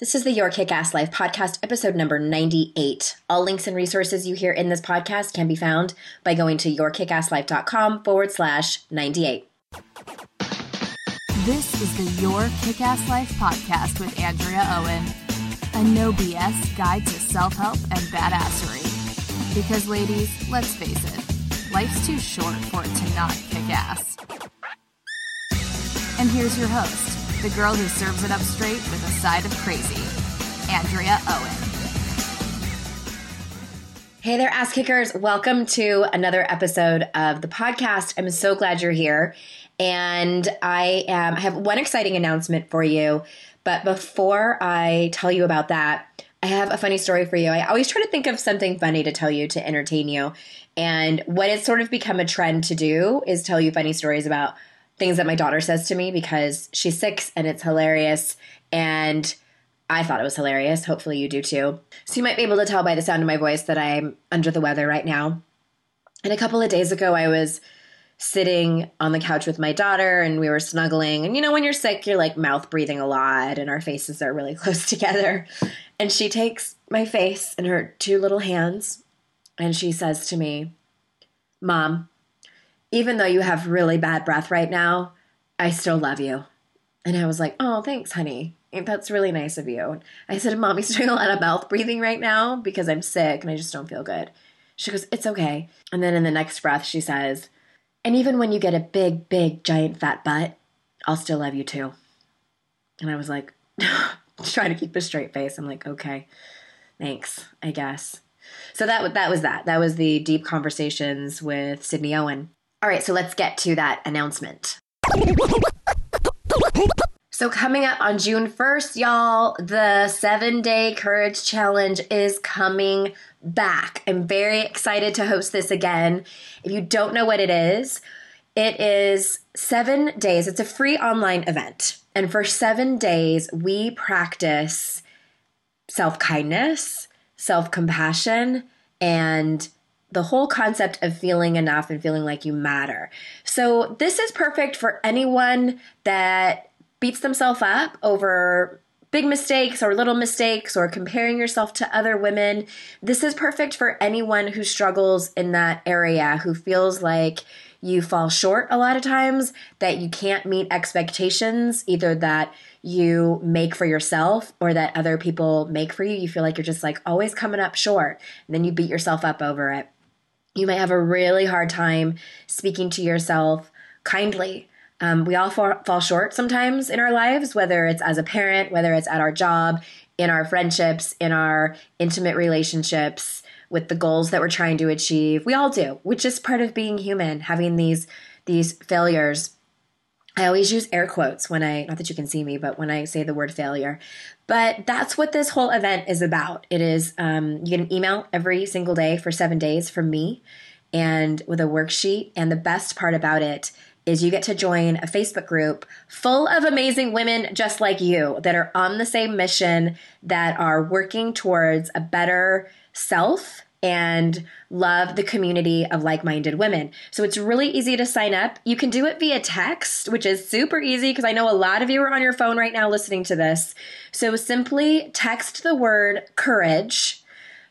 This is the Your Kick Ass Life podcast, episode number 98. All links and resources you hear in this podcast can be found by going to yourkickasslife.com forward slash 98. This is the Your Kick Ass Life podcast with Andrea Owen, a no BS guide to self help and badassery. Because, ladies, let's face it, life's too short for it to not kick ass. And here's your host the girl who serves it up straight with a side of crazy, Andrea Owen. Hey there, ass kickers. Welcome to another episode of the podcast. I'm so glad you're here. And I am I have one exciting announcement for you. But before I tell you about that, I have a funny story for you. I always try to think of something funny to tell you to entertain you. And what it's sort of become a trend to do is tell you funny stories about things that my daughter says to me because she's six and it's hilarious. And I thought it was hilarious. Hopefully, you do too. So, you might be able to tell by the sound of my voice that I'm under the weather right now. And a couple of days ago, I was sitting on the couch with my daughter and we were snuggling. And you know, when you're sick, you're like mouth breathing a lot and our faces are really close together. And she takes my face in her two little hands and she says to me, Mom, even though you have really bad breath right now, I still love you. And I was like, oh, thanks, honey. That's really nice of you. I said, Mommy's doing a lot of mouth breathing right now because I'm sick and I just don't feel good. She goes, It's okay. And then in the next breath, she says, And even when you get a big, big, giant fat butt, I'll still love you too. And I was like, trying to keep a straight face. I'm like, Okay, thanks, I guess. So that, that was that. That was the deep conversations with Sydney Owen. All right, so let's get to that announcement. So, coming up on June 1st, y'all, the seven day courage challenge is coming back. I'm very excited to host this again. If you don't know what it is, it is seven days. It's a free online event. And for seven days, we practice self kindness, self compassion, and the whole concept of feeling enough and feeling like you matter. So, this is perfect for anyone that beats themselves up over big mistakes or little mistakes or comparing yourself to other women. This is perfect for anyone who struggles in that area, who feels like you fall short a lot of times, that you can't meet expectations, either that you make for yourself or that other people make for you. You feel like you're just like always coming up short, and then you beat yourself up over it you might have a really hard time speaking to yourself kindly. Um, we all fall, fall short sometimes in our lives, whether it's as a parent, whether it's at our job, in our friendships, in our intimate relationships, with the goals that we're trying to achieve. We all do, which is part of being human, having these these failures. I always use air quotes when I, not that you can see me, but when I say the word failure. But that's what this whole event is about. It is, um, you get an email every single day for seven days from me and with a worksheet. And the best part about it is you get to join a Facebook group full of amazing women just like you that are on the same mission, that are working towards a better self and love the community of like minded women. So it's really easy to sign up. You can do it via text, which is super easy because I know a lot of you are on your phone right now listening to this. So simply text the word courage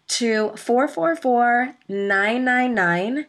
to 444 999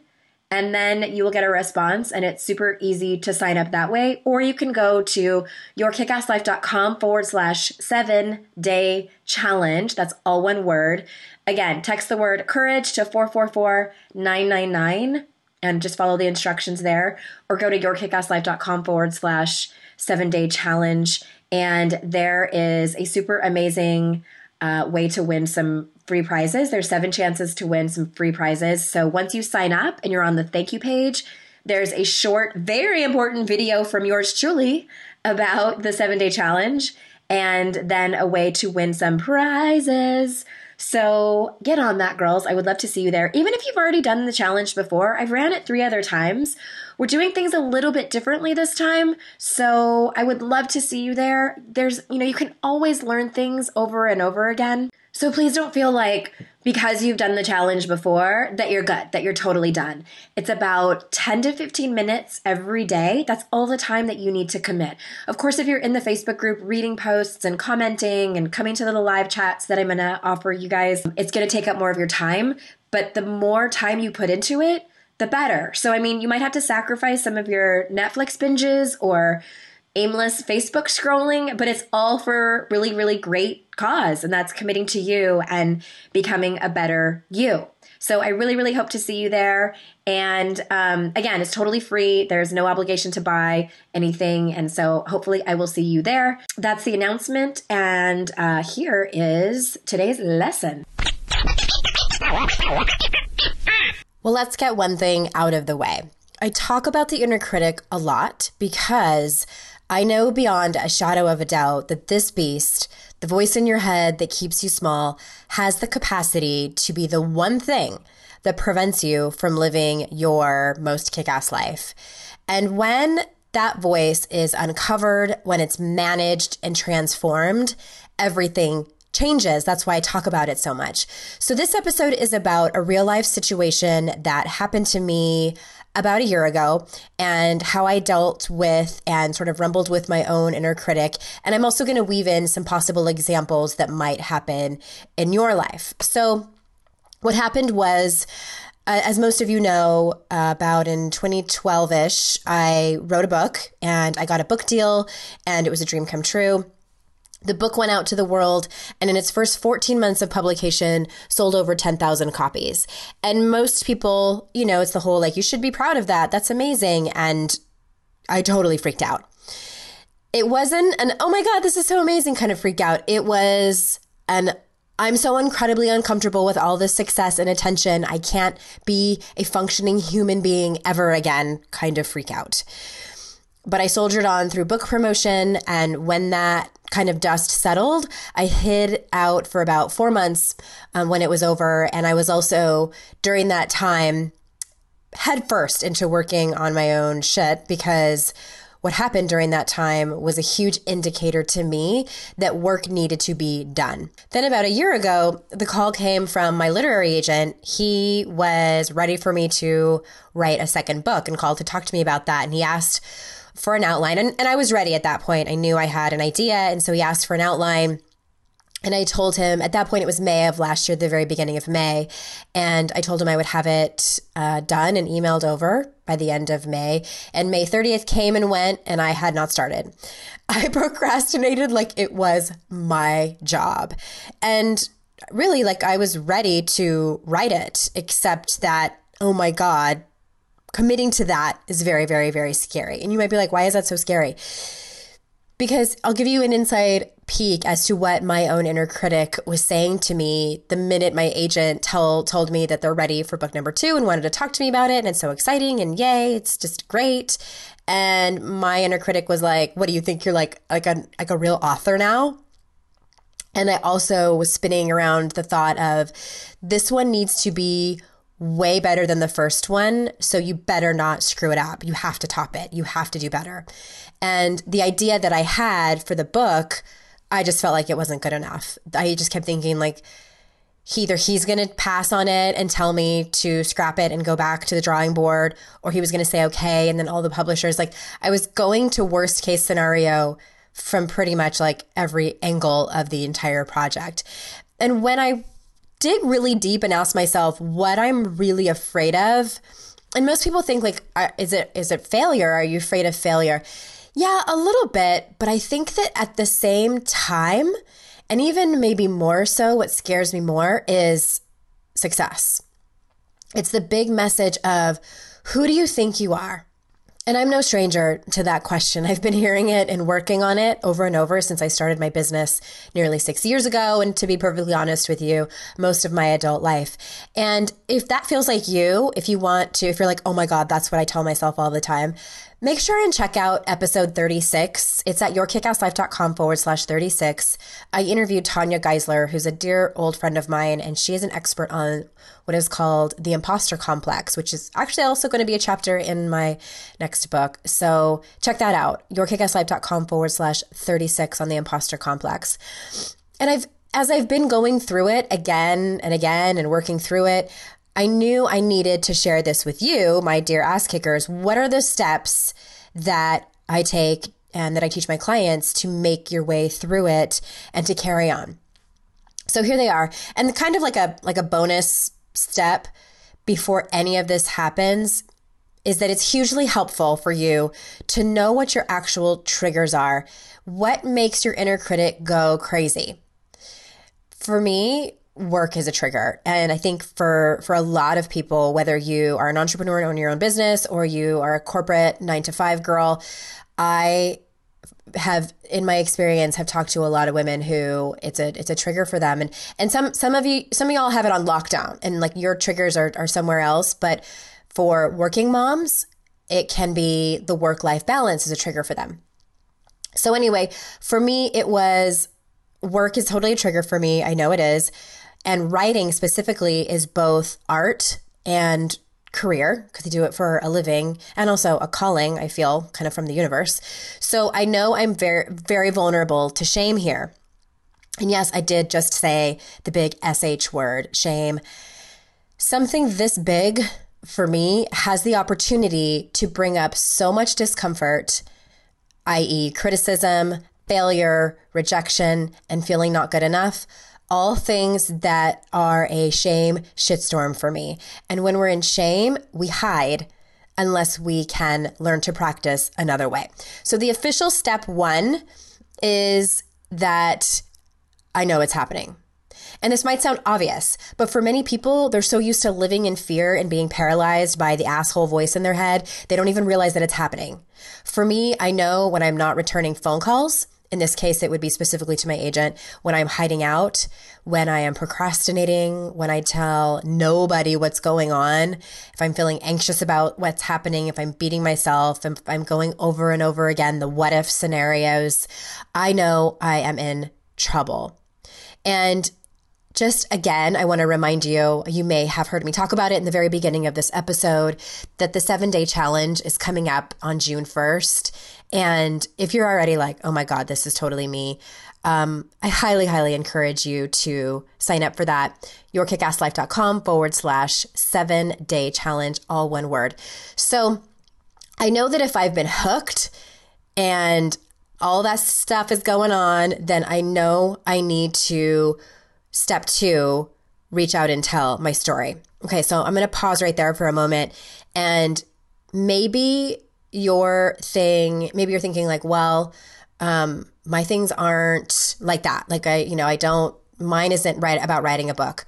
and then you will get a response and it's super easy to sign up that way. Or you can go to yourkickasslife.com forward slash seven day challenge. That's all one word. Again text the word courage to 444 999 and just follow the instructions there. Or go to yourkickasslife.com forward slash seven day challenge and there is a super amazing uh, way to win some free prizes. There's seven chances to win some free prizes. So once you sign up and you're on the thank you page, there's a short, very important video from yours truly about the seven day challenge and then a way to win some prizes. So get on that, girls. I would love to see you there. Even if you've already done the challenge before, I've ran it three other times we're doing things a little bit differently this time. So I would love to see you there. There's, you know, you can always learn things over and over again. So please don't feel like because you've done the challenge before that you're good, that you're totally done. It's about 10 to 15 minutes every day. That's all the time that you need to commit. Of course, if you're in the Facebook group reading posts and commenting and coming to the live chats that I'm going to offer you guys, it's going to take up more of your time. But the more time you put into it, the better. So, I mean, you might have to sacrifice some of your Netflix binges or aimless Facebook scrolling, but it's all for really, really great cause. And that's committing to you and becoming a better you. So I really, really hope to see you there. And um, again, it's totally free. There's no obligation to buy anything. And so hopefully I will see you there. That's the announcement. And uh, here is today's lesson. Well, let's get one thing out of the way. I talk about the inner critic a lot because I know beyond a shadow of a doubt that this beast, the voice in your head that keeps you small, has the capacity to be the one thing that prevents you from living your most kick ass life. And when that voice is uncovered, when it's managed and transformed, everything changes. That's why I talk about it so much. So, this episode is about a real life situation that happened to me about a year ago and how I dealt with and sort of rumbled with my own inner critic. And I'm also going to weave in some possible examples that might happen in your life. So, what happened was, uh, as most of you know, uh, about in 2012 ish, I wrote a book and I got a book deal, and it was a dream come true. The book went out to the world and in its first 14 months of publication sold over 10,000 copies. And most people, you know, it's the whole like, you should be proud of that. That's amazing. And I totally freaked out. It wasn't an, oh my God, this is so amazing kind of freak out. It was an, I'm so incredibly uncomfortable with all this success and attention. I can't be a functioning human being ever again kind of freak out. But I soldiered on through book promotion. And when that kind of dust settled, I hid out for about four months um, when it was over. And I was also, during that time, headfirst into working on my own shit because what happened during that time was a huge indicator to me that work needed to be done. Then, about a year ago, the call came from my literary agent. He was ready for me to write a second book and called to talk to me about that. And he asked for an outline. And, and I was ready at that point. I knew I had an idea. And so he asked for an outline. And I told him at that point, it was May of last year, the very beginning of May. And I told him I would have it uh, done and emailed over by the end of May. And May 30th came and went, and I had not started. I procrastinated like it was my job. And really, like I was ready to write it, except that, oh my God, committing to that is very, very, very scary. And you might be like, why is that so scary? Because I'll give you an inside peek as to what my own inner critic was saying to me the minute my agent tell, told me that they're ready for book number two and wanted to talk to me about it. And it's so exciting and yay, it's just great. And my inner critic was like, what do you think you're like, like a, like a real author now? And I also was spinning around the thought of this one needs to be way better than the first one. So you better not screw it up. You have to top it. You have to do better. And the idea that I had for the book, I just felt like it wasn't good enough. I just kept thinking, like, either he's going to pass on it and tell me to scrap it and go back to the drawing board, or he was going to say, okay. And then all the publishers, like, I was going to worst case scenario from pretty much like every angle of the entire project. And when I dig really deep and ask myself what I'm really afraid of. And most people think like is it is it failure? Are you afraid of failure? Yeah, a little bit, but I think that at the same time, and even maybe more so what scares me more is success. It's the big message of who do you think you are? And I'm no stranger to that question. I've been hearing it and working on it over and over since I started my business nearly six years ago. And to be perfectly honest with you, most of my adult life. And if that feels like you, if you want to, if you're like, oh my God, that's what I tell myself all the time, Make sure and check out episode 36. It's at yourkickasslife.com forward slash 36. I interviewed Tanya Geisler, who's a dear old friend of mine, and she is an expert on what is called the imposter complex, which is actually also going to be a chapter in my next book. So check that out, yourkickasslife.com forward slash 36 on the imposter complex. And I've, as I've been going through it again and again and working through it, I knew I needed to share this with you, my dear ass kickers. What are the steps that I take and that I teach my clients to make your way through it and to carry on? So here they are. And kind of like a like a bonus step before any of this happens is that it's hugely helpful for you to know what your actual triggers are. What makes your inner critic go crazy? For me, work is a trigger. And I think for for a lot of people, whether you are an entrepreneur and own your own business or you are a corporate nine to five girl, I have in my experience have talked to a lot of women who it's a it's a trigger for them. And and some some of you some of y'all have it on lockdown and like your triggers are, are somewhere else. But for working moms it can be the work life balance is a trigger for them. So anyway for me it was work is totally a trigger for me. I know it is and writing specifically is both art and career because I do it for a living and also a calling, I feel kind of from the universe. So I know I'm very, very vulnerable to shame here. And yes, I did just say the big SH word, shame. Something this big for me has the opportunity to bring up so much discomfort, i.e., criticism, failure, rejection, and feeling not good enough all things that are a shame shitstorm for me. And when we're in shame, we hide unless we can learn to practice another way. So the official step one is that I know it's happening. And this might sound obvious, but for many people, they're so used to living in fear and being paralyzed by the asshole voice in their head, they don't even realize that it's happening. For me, I know when I'm not returning phone calls, in this case, it would be specifically to my agent when I'm hiding out, when I am procrastinating, when I tell nobody what's going on, if I'm feeling anxious about what's happening, if I'm beating myself, if I'm going over and over again the what if scenarios, I know I am in trouble. And just again, I want to remind you, you may have heard me talk about it in the very beginning of this episode, that the seven day challenge is coming up on June 1st. And if you're already like, oh my God, this is totally me, um, I highly, highly encourage you to sign up for that. Yourkickasslife.com forward slash seven day challenge, all one word. So I know that if I've been hooked and all that stuff is going on, then I know I need to, step two, reach out and tell my story. Okay, so I'm going to pause right there for a moment and maybe your thing, maybe you're thinking like, well, um, my things aren't like that. Like I, you know, I don't, mine isn't right about writing a book.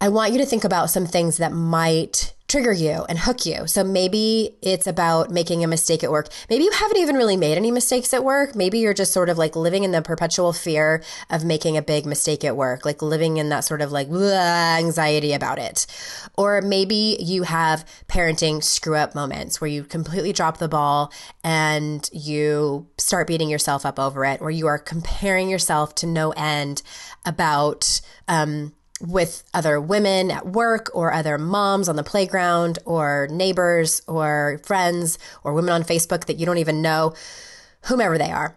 I want you to think about some things that might trigger you and hook you. So maybe it's about making a mistake at work. Maybe you haven't even really made any mistakes at work. Maybe you're just sort of like living in the perpetual fear of making a big mistake at work, like living in that sort of like anxiety about it. Or maybe you have parenting screw up moments where you completely drop the ball and you start beating yourself up over it, or you are comparing yourself to no end about, um, with other women at work or other moms on the playground or neighbors or friends or women on Facebook that you don't even know, whomever they are.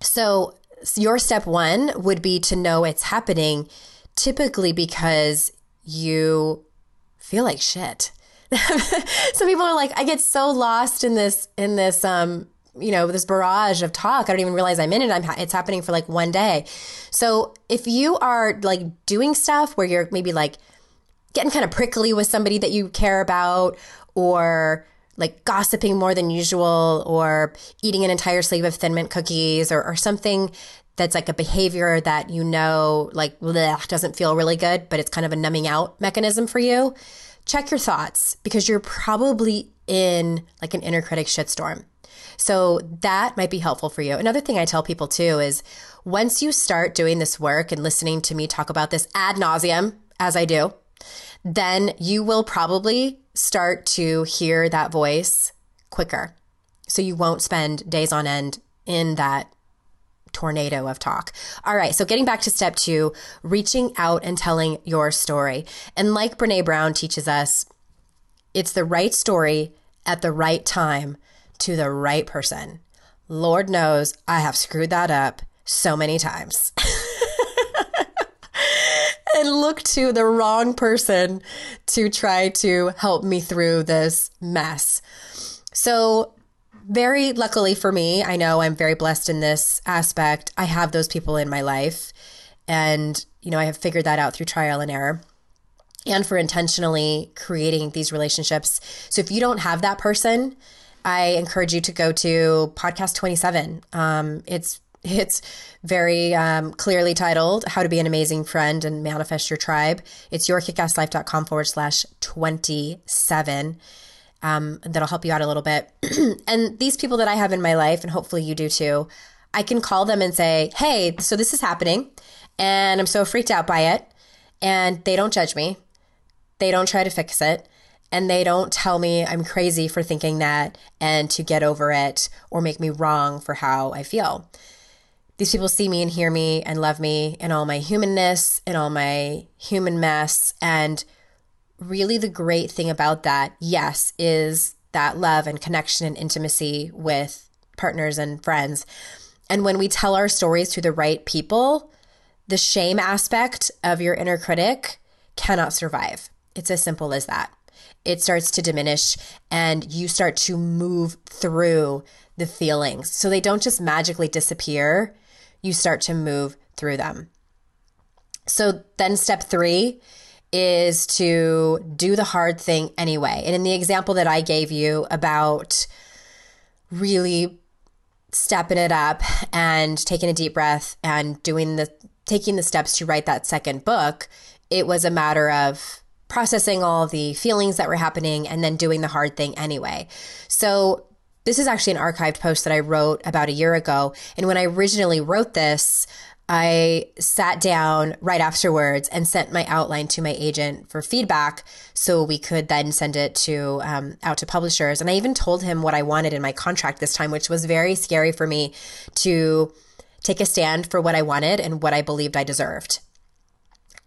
So, your step one would be to know it's happening typically because you feel like shit. Some people are like, I get so lost in this, in this, um, you know, this barrage of talk. I don't even realize I'm in it. I'm, it's happening for like one day. So if you are like doing stuff where you're maybe like getting kind of prickly with somebody that you care about or like gossiping more than usual or eating an entire sleeve of thin mint cookies or, or something that's like a behavior that you know like bleh, doesn't feel really good, but it's kind of a numbing out mechanism for you. Check your thoughts because you're probably in like an inner critic shitstorm. So that might be helpful for you. Another thing I tell people too is once you start doing this work and listening to me talk about this ad nauseum, as I do, then you will probably start to hear that voice quicker. So you won't spend days on end in that tornado of talk. All right, so getting back to step two, reaching out and telling your story. And like Brene Brown teaches us, it's the right story at the right time to the right person. Lord knows I have screwed that up so many times. and look to the wrong person to try to help me through this mess. So, very luckily for me, I know I'm very blessed in this aspect. I have those people in my life. And, you know, I have figured that out through trial and error and for intentionally creating these relationships. So if you don't have that person, I encourage you to go to podcast 27. Um, it's it's very um, clearly titled How to Be an Amazing Friend and Manifest Your Tribe. It's yourkickasslife.com forward slash 27. Um, that'll help you out a little bit. and these people that I have in my life, and hopefully you do too, I can call them and say, Hey, so this is happening, and I'm so freaked out by it. And they don't judge me, they don't try to fix it and they don't tell me I'm crazy for thinking that and to get over it or make me wrong for how I feel. These people see me and hear me and love me in all my humanness and all my human mess. And really, the great thing about that, yes, is that love and connection and intimacy with partners and friends. And when we tell our stories to the right people, the shame aspect of your inner critic cannot survive. It's as simple as that. It starts to diminish and you start to move through the feelings. So they don't just magically disappear, you start to move through them. So then step three is to do the hard thing anyway. And in the example that I gave you about really stepping it up and taking a deep breath and doing the taking the steps to write that second book, it was a matter of processing all the feelings that were happening and then doing the hard thing anyway. So this is actually an archived post that I wrote about a year ago. And when I originally wrote this, I sat down right afterwards and sent my outline to my agent for feedback so we could then send it to um, out to publishers. And I even told him what I wanted in my contract this time, which was very scary for me to take a stand for what I wanted and what I believed I deserved.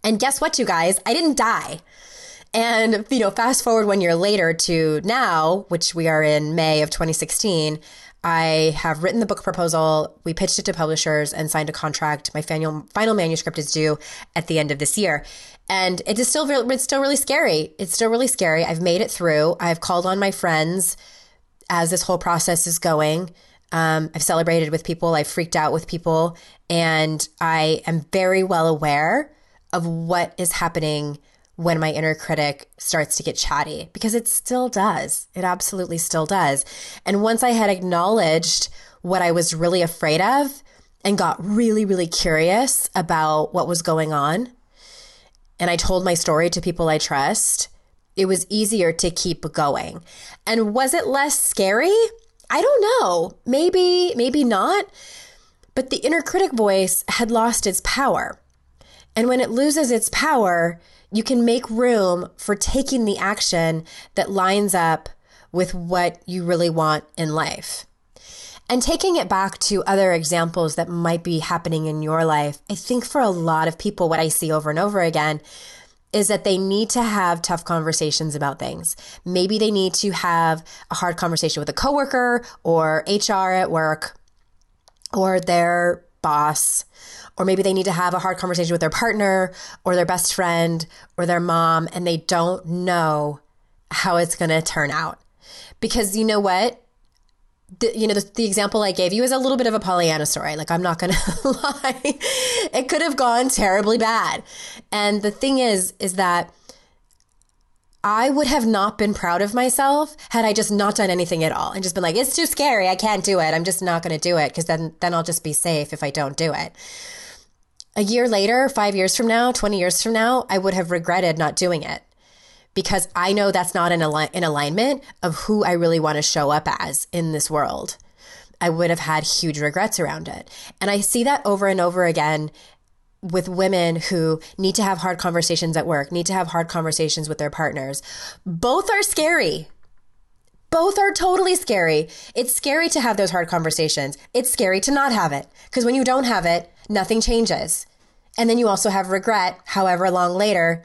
And guess what, you guys? I didn't die. And, you know, fast forward one year later to now, which we are in May of 2016, I have written the book proposal. We pitched it to publishers and signed a contract. My final, final manuscript is due at the end of this year. And it is still, it's still really scary. It's still really scary. I've made it through. I've called on my friends as this whole process is going. Um, I've celebrated with people. I've freaked out with people. And I am very well aware of what is happening when my inner critic starts to get chatty because it still does. It absolutely still does. And once I had acknowledged what I was really afraid of and got really, really curious about what was going on, and I told my story to people I trust, it was easier to keep going. And was it less scary? I don't know. Maybe, maybe not. But the inner critic voice had lost its power. And when it loses its power, you can make room for taking the action that lines up with what you really want in life. And taking it back to other examples that might be happening in your life, I think for a lot of people, what I see over and over again is that they need to have tough conversations about things. Maybe they need to have a hard conversation with a coworker or HR at work or their boss or maybe they need to have a hard conversation with their partner or their best friend or their mom and they don't know how it's going to turn out. Because you know what? The, you know, the, the, example I gave you is a little bit of a Pollyanna story. Like, I'm not going to lie. It could have gone terribly bad. And the thing is, is that I would have not been proud of myself had I just not done anything at all and just been like, it's too scary. I can't do it. I'm just not going to do it because then, then I'll just be safe if I don't do it a year later, five years from now, 20 years from now, I would have regretted not doing it because I know that's not in, al- in alignment of who I really want to show up as in this world. I would have had huge regrets around it. And I see that over and over again with women who need to have hard conversations at work, need to have hard conversations with their partners. Both are scary. Both are totally scary. It's scary to have those hard conversations. It's scary to not have it because when you don't have it, nothing changes. And then you also have regret, however long later,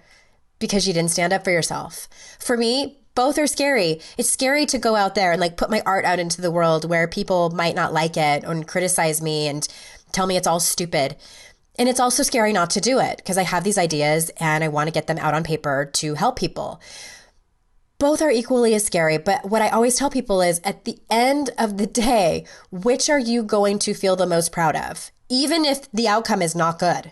because you didn't stand up for yourself. For me, both are scary. It's scary to go out there and like put my art out into the world where people might not like it and criticize me and tell me it's all stupid. And it's also scary not to do it because I have these ideas and I want to get them out on paper to help people. Both are equally as scary, but what I always tell people is at the end of the day, which are you going to feel the most proud of? Even if the outcome is not good.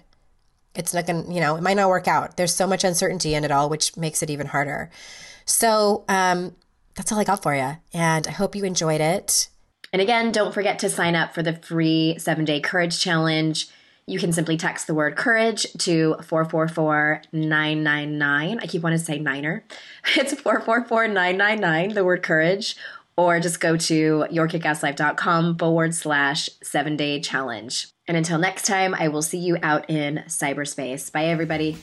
It's not going to, you know, it might not work out. There's so much uncertainty in it all, which makes it even harder. So um, that's all I got for you. And I hope you enjoyed it. And again, don't forget to sign up for the free seven day courage challenge. You can simply text the word courage to 444 999. I keep wanting to say niner. It's 444 999, the word courage, or just go to yourkickasslife.com forward slash seven day challenge. And until next time, I will see you out in cyberspace. Bye, everybody.